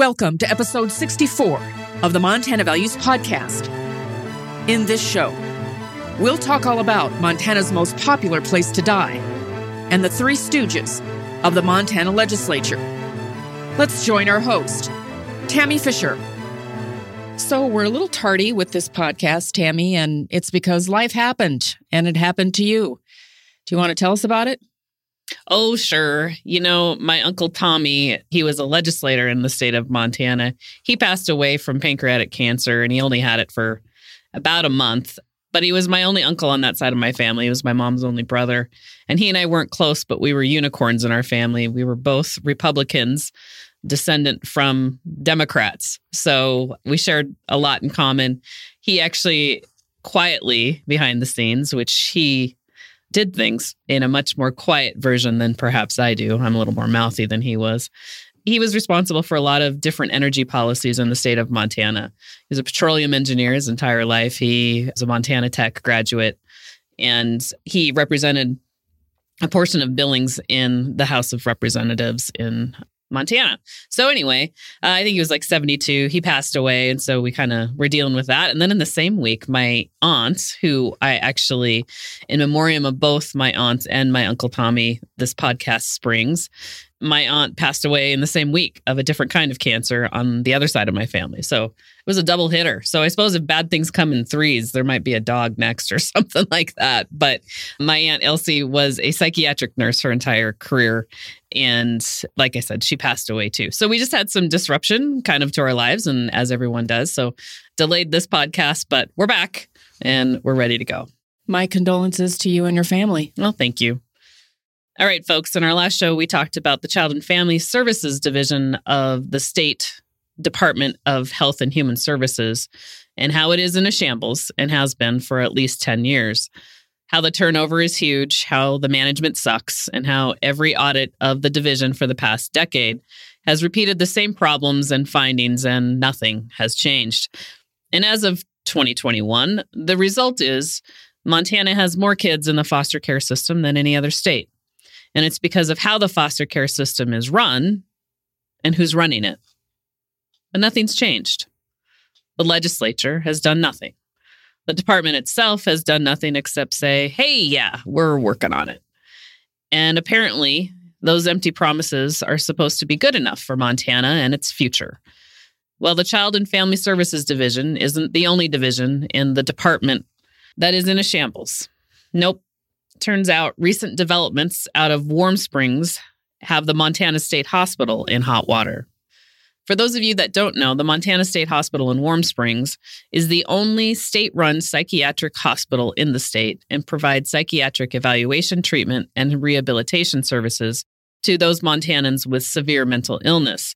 Welcome to episode 64 of the Montana Values Podcast. In this show, we'll talk all about Montana's most popular place to die and the three stooges of the Montana legislature. Let's join our host, Tammy Fisher. So, we're a little tardy with this podcast, Tammy, and it's because life happened and it happened to you. Do you want to tell us about it? Oh, sure. You know, my uncle Tommy, he was a legislator in the state of Montana. He passed away from pancreatic cancer and he only had it for about a month. But he was my only uncle on that side of my family. He was my mom's only brother. And he and I weren't close, but we were unicorns in our family. We were both Republicans, descendant from Democrats. So we shared a lot in common. He actually quietly behind the scenes, which he did things in a much more quiet version than perhaps I do. I'm a little more mouthy than he was. He was responsible for a lot of different energy policies in the state of Montana. He was a petroleum engineer his entire life. He was a Montana Tech graduate, and he represented a portion of Billings in the House of Representatives in Montana. So anyway, uh, I think he was like 72. He passed away. And so we kind of were dealing with that. And then in the same week, my aunt, who I actually, in memoriam of both my aunt and my uncle Tommy, this podcast springs, my aunt passed away in the same week of a different kind of cancer on the other side of my family. So it was a double hitter. So I suppose if bad things come in threes, there might be a dog next or something like that. But my aunt Elsie was a psychiatric nurse her entire career. And like I said, she passed away too. So we just had some disruption kind of to our lives, and as everyone does. So delayed this podcast, but we're back and we're ready to go. My condolences to you and your family. Well, thank you. All right, folks. In our last show, we talked about the Child and Family Services Division of the State Department of Health and Human Services and how it is in a shambles and has been for at least 10 years. How the turnover is huge, how the management sucks, and how every audit of the division for the past decade has repeated the same problems and findings, and nothing has changed. And as of 2021, the result is Montana has more kids in the foster care system than any other state. And it's because of how the foster care system is run and who's running it. But nothing's changed. The legislature has done nothing. The department itself has done nothing except say, hey, yeah, we're working on it. And apparently, those empty promises are supposed to be good enough for Montana and its future. Well, the Child and Family Services Division isn't the only division in the department that is in a shambles. Nope, Turns out recent developments out of Warm Springs have the Montana State Hospital in hot water. For those of you that don't know, the Montana State Hospital in Warm Springs is the only state run psychiatric hospital in the state and provides psychiatric evaluation, treatment, and rehabilitation services to those Montanans with severe mental illness.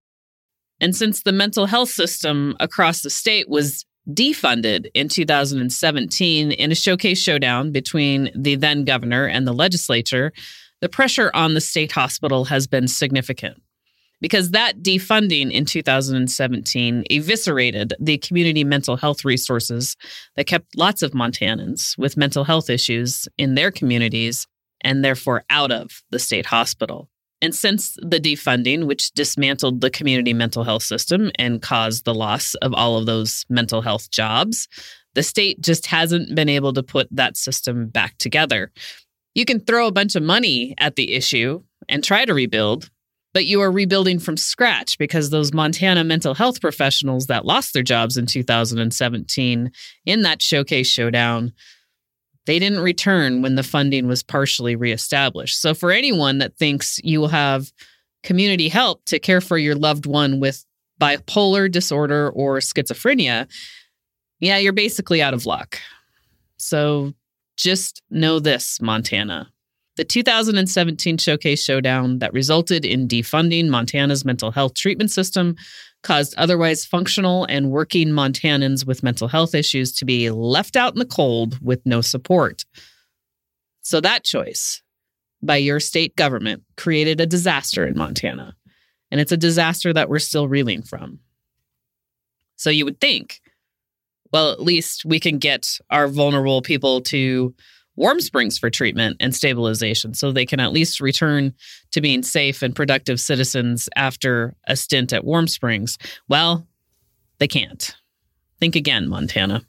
And since the mental health system across the state was defunded in 2017 in a showcase showdown between the then governor and the legislature, the pressure on the state hospital has been significant because that defunding in 2017 eviscerated the community mental health resources that kept lots of Montanans with mental health issues in their communities and therefore out of the state hospital. And since the defunding, which dismantled the community mental health system and caused the loss of all of those mental health jobs, the state just hasn't been able to put that system back together. You can throw a bunch of money at the issue and try to rebuild, but you are rebuilding from scratch because those Montana mental health professionals that lost their jobs in 2017 in that showcase showdown they didn't return when the funding was partially reestablished. So, for anyone that thinks you will have community help to care for your loved one with bipolar disorder or schizophrenia, yeah, you're basically out of luck. So, just know this, Montana. The 2017 Showcase Showdown that resulted in defunding Montana's mental health treatment system caused otherwise functional and working Montanans with mental health issues to be left out in the cold with no support. So that choice by your state government created a disaster in Montana. And it's a disaster that we're still reeling from. So you would think, well, at least we can get our vulnerable people to Warm Springs for treatment and stabilization so they can at least return to being safe and productive citizens after a stint at Warm Springs. Well, they can't. Think again, Montana.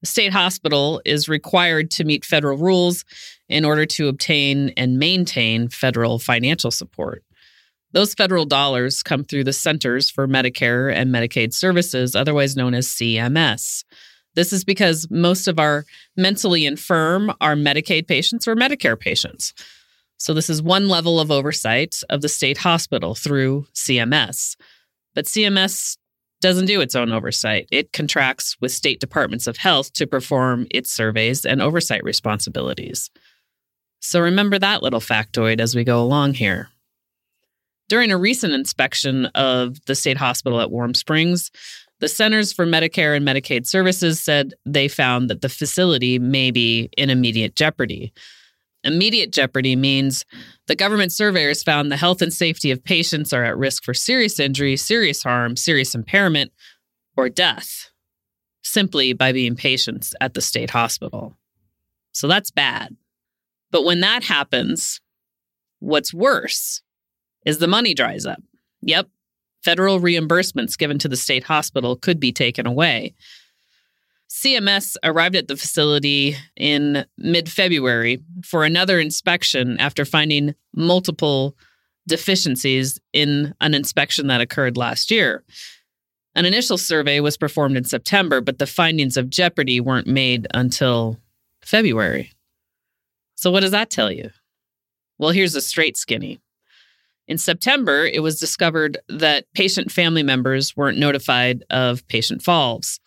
The state hospital is required to meet federal rules in order to obtain and maintain federal financial support. Those federal dollars come through the Centers for Medicare and Medicaid Services, otherwise known as CMS. This is because most of our mentally infirm are Medicaid patients or Medicare patients. So, this is one level of oversight of the state hospital through CMS. But CMS doesn't do its own oversight. It contracts with state departments of health to perform its surveys and oversight responsibilities. So, remember that little factoid as we go along here. During a recent inspection of the state hospital at Warm Springs, the Centers for Medicare and Medicaid Services said they found that the facility may be in immediate jeopardy. Immediate jeopardy means the government surveyors found the health and safety of patients are at risk for serious injury, serious harm, serious impairment, or death simply by being patients at the state hospital. So that's bad. But when that happens, what's worse is the money dries up. Yep, federal reimbursements given to the state hospital could be taken away. CMS arrived at the facility in mid February for another inspection after finding multiple deficiencies in an inspection that occurred last year. An initial survey was performed in September, but the findings of jeopardy weren't made until February. So, what does that tell you? Well, here's a straight skinny. In September, it was discovered that patient family members weren't notified of patient falls.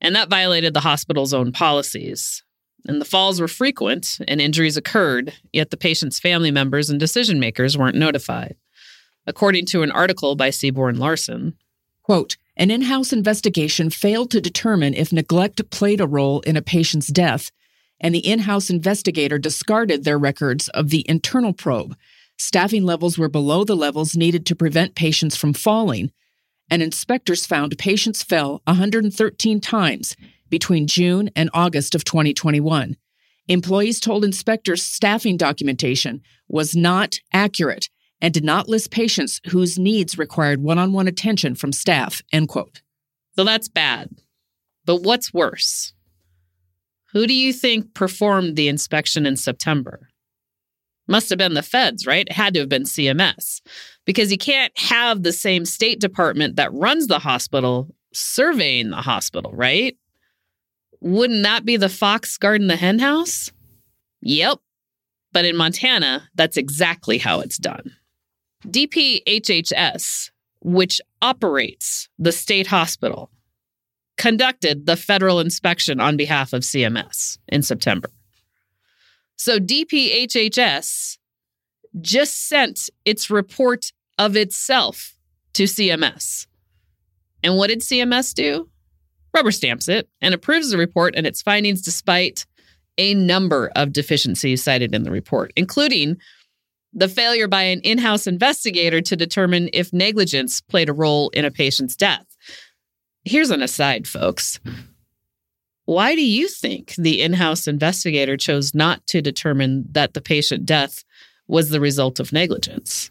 And that violated the hospital's own policies. And the falls were frequent and injuries occurred, yet the patient's family members and decision makers weren't notified. According to an article by Seaborn Larson, quote, an in house investigation failed to determine if neglect played a role in a patient's death, and the in house investigator discarded their records of the internal probe Staffing levels were below the levels needed to prevent patients from falling, and inspectors found patients fell 113 times between June and August of 2021. Employees told inspectors staffing documentation was not accurate and did not list patients whose needs required one-on-one attention from staff, end quote. So that's bad. But what's worse? Who do you think performed the inspection in September? Must have been the feds, right? It had to have been CMS because you can't have the same State Department that runs the hospital surveying the hospital, right? Wouldn't that be the fox guarding the henhouse? Yep. But in Montana, that's exactly how it's done. DPHHS, which operates the state hospital, conducted the federal inspection on behalf of CMS in September. So DPHHS just sent its report of itself to CMS. And what did CMS do? Rubber stamps it and approves the report and its findings despite a number of deficiencies cited in the report, including the failure by an in house investigator to determine if negligence played a role in a patient's death. Here's an aside, folks. Why do you think the in house investigator chose not to determine that the patient death was the result of negligence?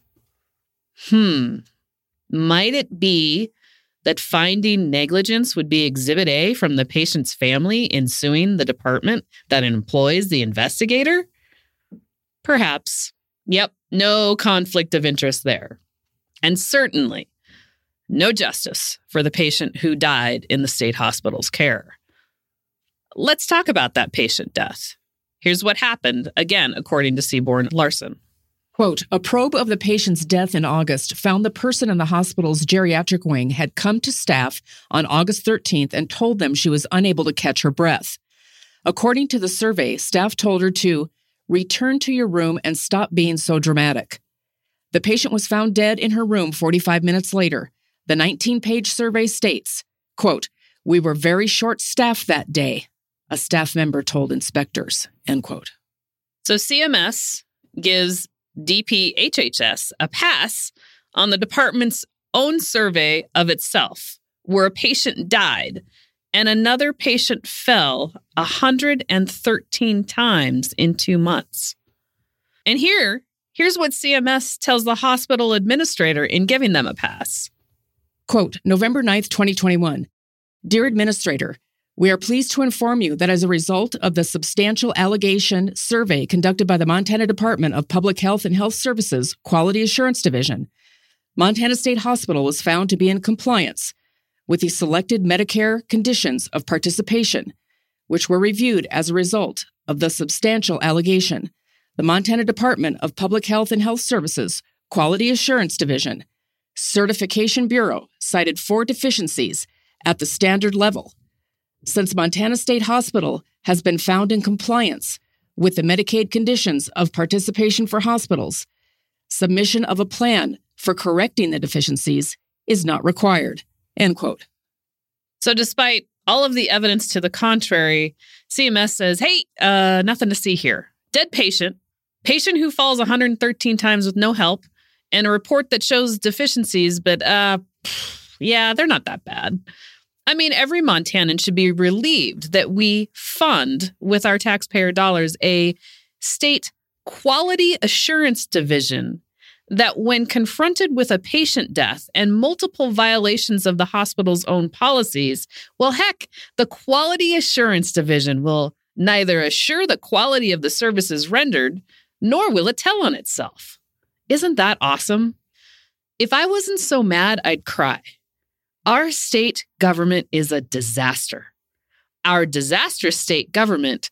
Hmm. Might it be that finding negligence would be exhibit A from the patient's family in suing the department that employs the investigator? Perhaps. Yep, no conflict of interest there. And certainly no justice for the patient who died in the state hospital's care. Let's talk about that patient death. Here's what happened, again, according to Seaborn Larson. Quote, a probe of the patient's death in August found the person in the hospital's geriatric wing had come to staff on August 13th and told them she was unable to catch her breath. According to the survey, staff told her to return to your room and stop being so dramatic. The patient was found dead in her room 45 minutes later. The 19 page survey states, quote, we were very short staffed that day a staff member told inspectors, end quote. So CMS gives DPHHS a pass on the department's own survey of itself, where a patient died and another patient fell 113 times in two months. And here, here's what CMS tells the hospital administrator in giving them a pass. Quote, November 9th, 2021. Dear Administrator, we are pleased to inform you that as a result of the substantial allegation survey conducted by the Montana Department of Public Health and Health Services Quality Assurance Division, Montana State Hospital was found to be in compliance with the selected Medicare conditions of participation, which were reviewed as a result of the substantial allegation. The Montana Department of Public Health and Health Services Quality Assurance Division Certification Bureau cited four deficiencies at the standard level. Since Montana State Hospital has been found in compliance with the Medicaid conditions of participation for hospitals, submission of a plan for correcting the deficiencies is not required. End quote. So, despite all of the evidence to the contrary, CMS says, hey, uh, nothing to see here. Dead patient, patient who falls 113 times with no help, and a report that shows deficiencies, but uh, yeah, they're not that bad. I mean, every Montanan should be relieved that we fund with our taxpayer dollars a state quality assurance division that, when confronted with a patient death and multiple violations of the hospital's own policies, well, heck, the quality assurance division will neither assure the quality of the services rendered nor will it tell on itself. Isn't that awesome? If I wasn't so mad, I'd cry. Our state government is a disaster. Our disastrous state government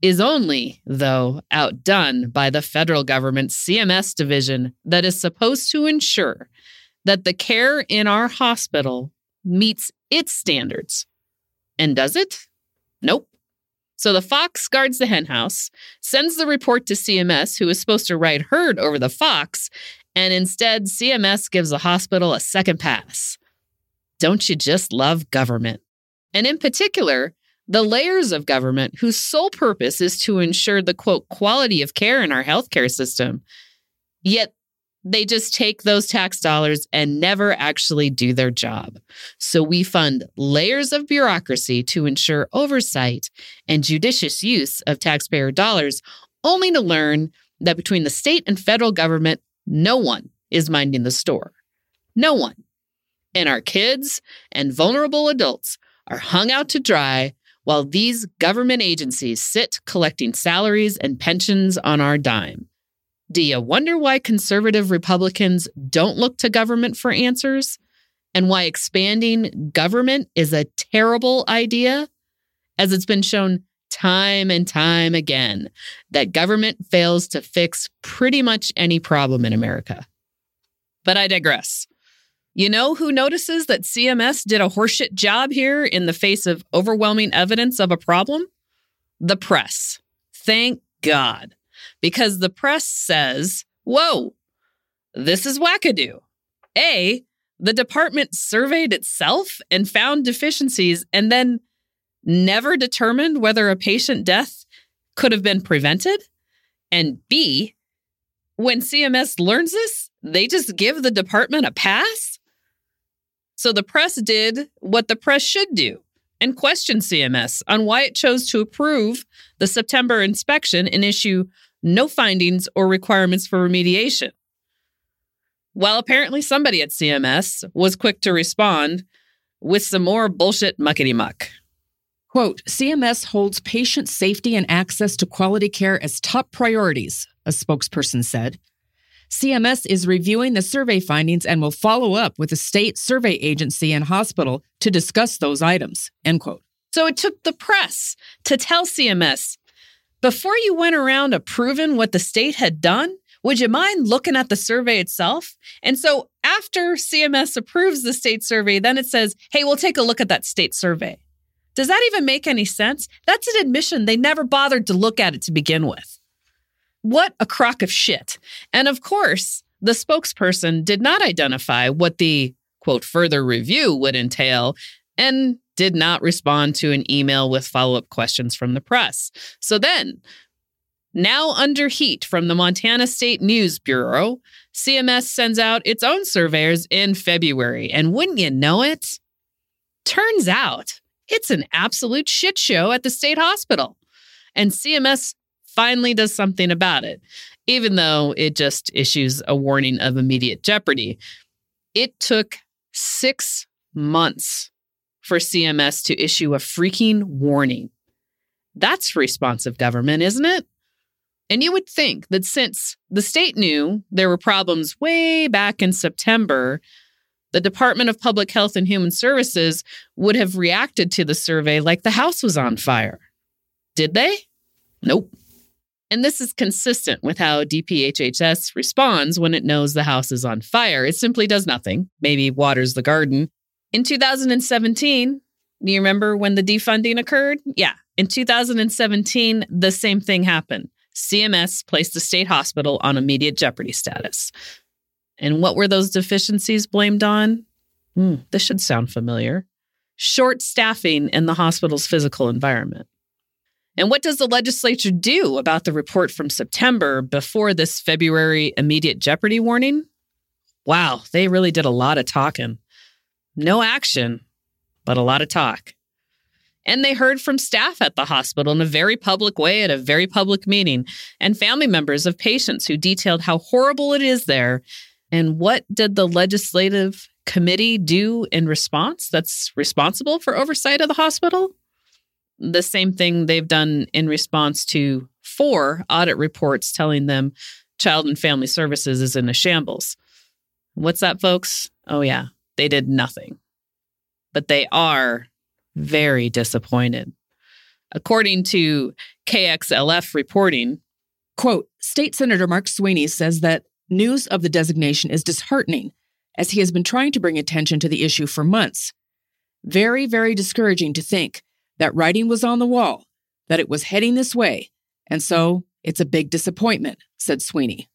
is only, though, outdone by the federal government's CMS division that is supposed to ensure that the care in our hospital meets its standards. And does it? Nope. So the fox guards the henhouse, sends the report to CMS, who is supposed to ride herd over the fox, and instead CMS gives the hospital a second pass. Don't you just love government? And in particular, the layers of government whose sole purpose is to ensure the quote quality of care in our healthcare system. Yet they just take those tax dollars and never actually do their job. So we fund layers of bureaucracy to ensure oversight and judicious use of taxpayer dollars, only to learn that between the state and federal government, no one is minding the store. No one. And our kids and vulnerable adults are hung out to dry while these government agencies sit collecting salaries and pensions on our dime. Do you wonder why conservative Republicans don't look to government for answers? And why expanding government is a terrible idea? As it's been shown time and time again that government fails to fix pretty much any problem in America. But I digress. You know who notices that CMS did a horseshit job here in the face of overwhelming evidence of a problem? The press. Thank God. Because the press says, whoa, this is wackadoo. A, the department surveyed itself and found deficiencies and then never determined whether a patient death could have been prevented. And B, when CMS learns this, they just give the department a pass? So the press did what the press should do and questioned CMS on why it chose to approve the September inspection and issue no findings or requirements for remediation. While apparently somebody at CMS was quick to respond with some more bullshit muckety muck. Quote CMS holds patient safety and access to quality care as top priorities, a spokesperson said. CMS is reviewing the survey findings and will follow up with the state survey agency and hospital to discuss those items. End quote. So it took the press to tell CMS before you went around approving what the state had done, would you mind looking at the survey itself? And so after CMS approves the state survey, then it says, hey, we'll take a look at that state survey. Does that even make any sense? That's an admission they never bothered to look at it to begin with. What a crock of shit. And of course, the spokesperson did not identify what the quote further review would entail and did not respond to an email with follow up questions from the press. So then, now under heat from the Montana State News Bureau, CMS sends out its own surveyors in February. And wouldn't you know it? Turns out It's an absolute shit show at the state hospital. And CMS finally does something about it, even though it just issues a warning of immediate jeopardy. It took six months for CMS to issue a freaking warning. That's responsive government, isn't it? And you would think that since the state knew there were problems way back in September, the Department of Public Health and Human Services would have reacted to the survey like the house was on fire. Did they? Nope. And this is consistent with how DPHHS responds when it knows the house is on fire. It simply does nothing, maybe waters the garden. In 2017, do you remember when the defunding occurred? Yeah. In 2017, the same thing happened. CMS placed the state hospital on immediate jeopardy status. And what were those deficiencies blamed on? Hmm, this should sound familiar. Short staffing in the hospital's physical environment. And what does the legislature do about the report from September before this February immediate jeopardy warning? Wow, they really did a lot of talking. No action, but a lot of talk. And they heard from staff at the hospital in a very public way at a very public meeting, and family members of patients who detailed how horrible it is there. And what did the legislative committee do in response that's responsible for oversight of the hospital? The same thing they've done in response to four audit reports telling them Child and Family Services is in a shambles. What's that, folks? Oh, yeah, they did nothing. But they are very disappointed. According to KXLF reporting, quote, State Senator Mark Sweeney says that news of the designation is disheartening as he has been trying to bring attention to the issue for months. Very, very discouraging to think that writing was on the wall, that it was heading this way, and so it's a big disappointment, said Sweeney.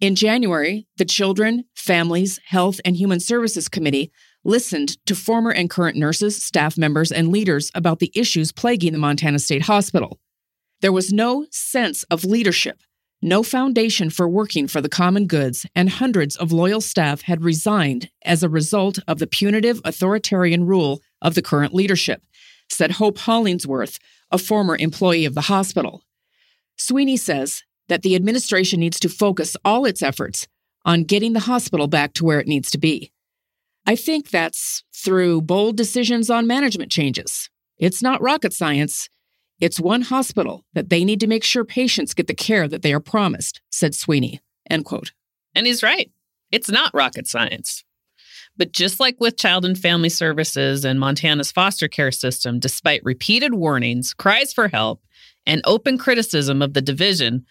In January, the Children, Families, Health, and Human Services Committee listened to former and current nurses, staff members, and leaders about the issues plaguing the Montana State Hospital. There was no sense of leadership, no foundation for working for the common goods, and hundreds of loyal staff had resigned as a result of the punitive authoritarian rule of the current leadership, said Hope Hollingsworth, a former employee of the hospital. Sweeney says that the administration needs to focus all its efforts on getting the hospital back to where it needs to be. I think that's through bold decisions on management changes. It's not rocket science. It's one hospital that they need to make sure patients get the care that they are promised, said Sweeney. End quote. And he's right. It's not rocket science. But just like with Child and Family Services and Montana's foster care system, despite repeated warnings, cries for help, and open criticism of the division,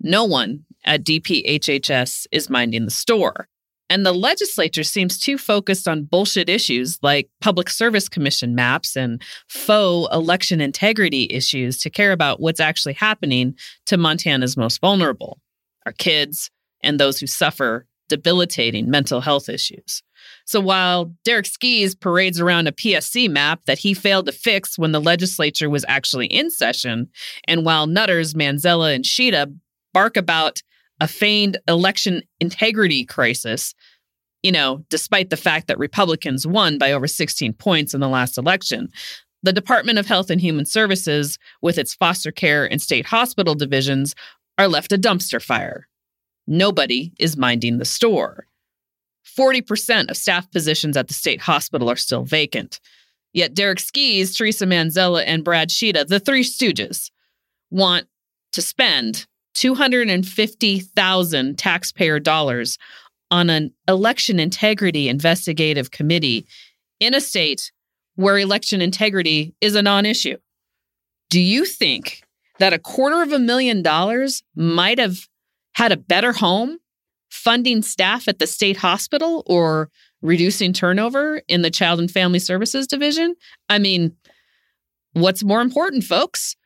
no one at DPHHS is minding the store. And the legislature seems too focused on bullshit issues like Public Service Commission maps and faux election integrity issues to care about what's actually happening to Montana's most vulnerable our kids and those who suffer debilitating mental health issues. So while Derek Skees parades around a PSC map that he failed to fix when the legislature was actually in session, and while Nutters, Manzella, and Tschida bark about a feigned election integrity crisis, you know, despite the fact that Republicans won by over 16 points in the last election, the Department of Health and Human Services, with its foster care and state hospital divisions, are left a dumpster fire. Nobody is minding the store. 40% of staff positions at the state hospital are still vacant. Yet Derek Skees, Theresa Manzella, and Brad Tschida, the three stooges, want to spend 250,000 taxpayer dollars on an election integrity investigative committee in a state where election integrity is a non issue. Do you think that a quarter of a million dollars might have had a better home funding staff at the state hospital or reducing turnover in the child and family services division? I mean, what's more important, folks?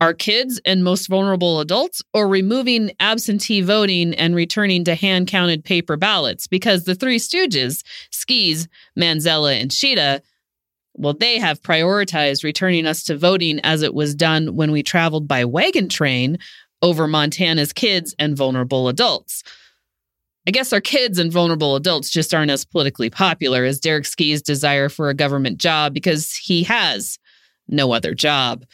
Our kids and most vulnerable adults, or removing absentee voting and returning to hand counted paper ballots? Because the three stooges, Skees, Manzella, and Tschida, well, they have prioritized returning us to voting as it was done when we traveled by wagon train over Montana's kids and vulnerable adults. I guess our kids and vulnerable adults just aren't as politically popular as Derek Skees' desire for a government job because he has no other job.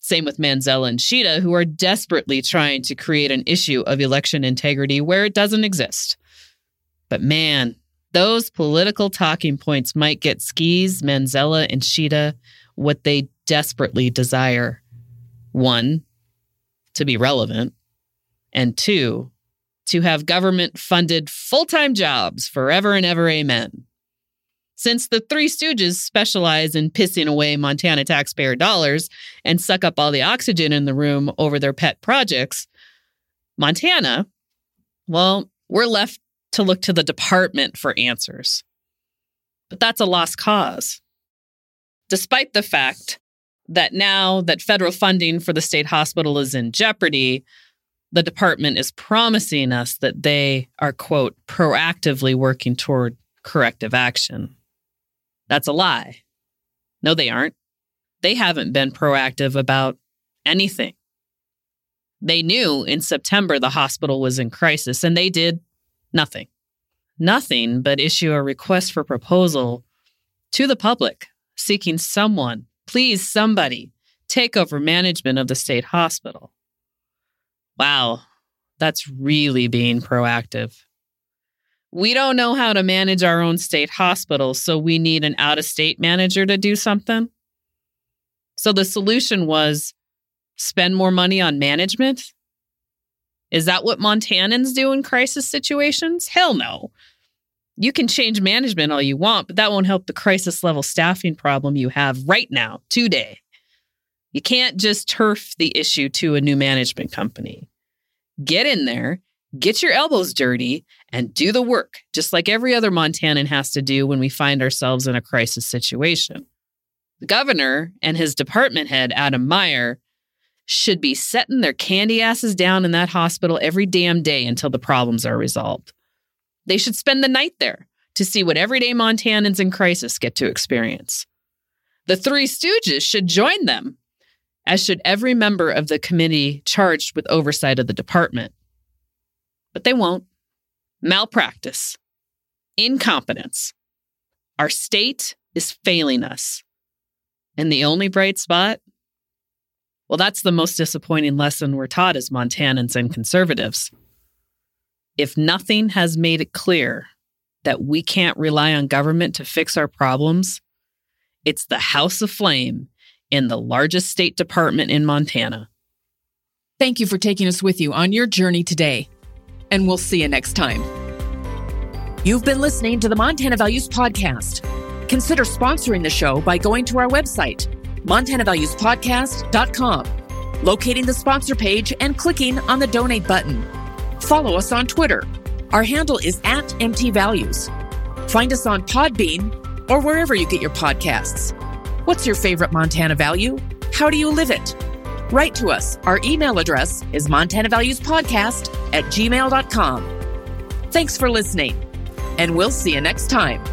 Same with Manzella and Tschida, who are desperately trying to create an issue of election integrity where it doesn't exist. But man, those political talking points might get Skees, Manzella, and Tschida what they desperately desire. One, to be relevant, and two, to have government funded full time jobs forever and ever. Amen. Since the Three Stooges specialize in pissing away Montana taxpayer dollars and suck up all the oxygen in the room over their pet projects, Montana, well, we're left to look to the department for answers. But that's a lost cause. Despite the fact that now that federal funding for the state hospital is in jeopardy, the department is promising us that they are, quote, proactively working toward corrective action. That's a lie. No, they aren't. They haven't been proactive about anything. They knew in September the hospital was in crisis and they did nothing. Nothing but issue a request for proposal to the public seeking someone, please, somebody, take over management of the state hospital. Wow, that's really being proactive. We don't know how to manage our own state hospital, so we need an out of state manager to do something. So the solution was spend more money on management. Is that what Montanans do in crisis situations? Hell no. You can change management all you want, but that won't help the crisis level staffing problem you have right now, today. You can't just turf the issue to a new management company. Get in there get your elbows dirty and do the work, just like every other Montanan has to do when we find ourselves in a crisis situation. The governor and his department head, Adam Meier, should be setting their candy asses down in that hospital every damn day until the problems are resolved. They should spend the night there to see what everyday Montanans in crisis get to experience. The Three Stooges should join them, as should every member of the committee charged with oversight of the department but they won't. Malpractice, incompetence. Our state is failing us. And the only bright spot? Well, that's the most disappointing lesson we're taught as Montanans and conservatives. If nothing has made it clear that we can't rely on government to fix our problems, it's the House of Flame in the largest state department in Montana. Thank you for taking us with you on your journey today and we'll see you next time. You've been listening to the Montana Values Podcast. Consider sponsoring the show by going to our website, montanavaluespodcast.com, locating the sponsor page, and clicking on the donate button. Follow us on Twitter. Our handle is at MTValues. Find us on Podbean or wherever you get your podcasts. What's your favorite Montana value? How do you live it? Write to us. Our email address is montanavaluespodcast at gmail.com. Thanks for listening, and we'll see you next time.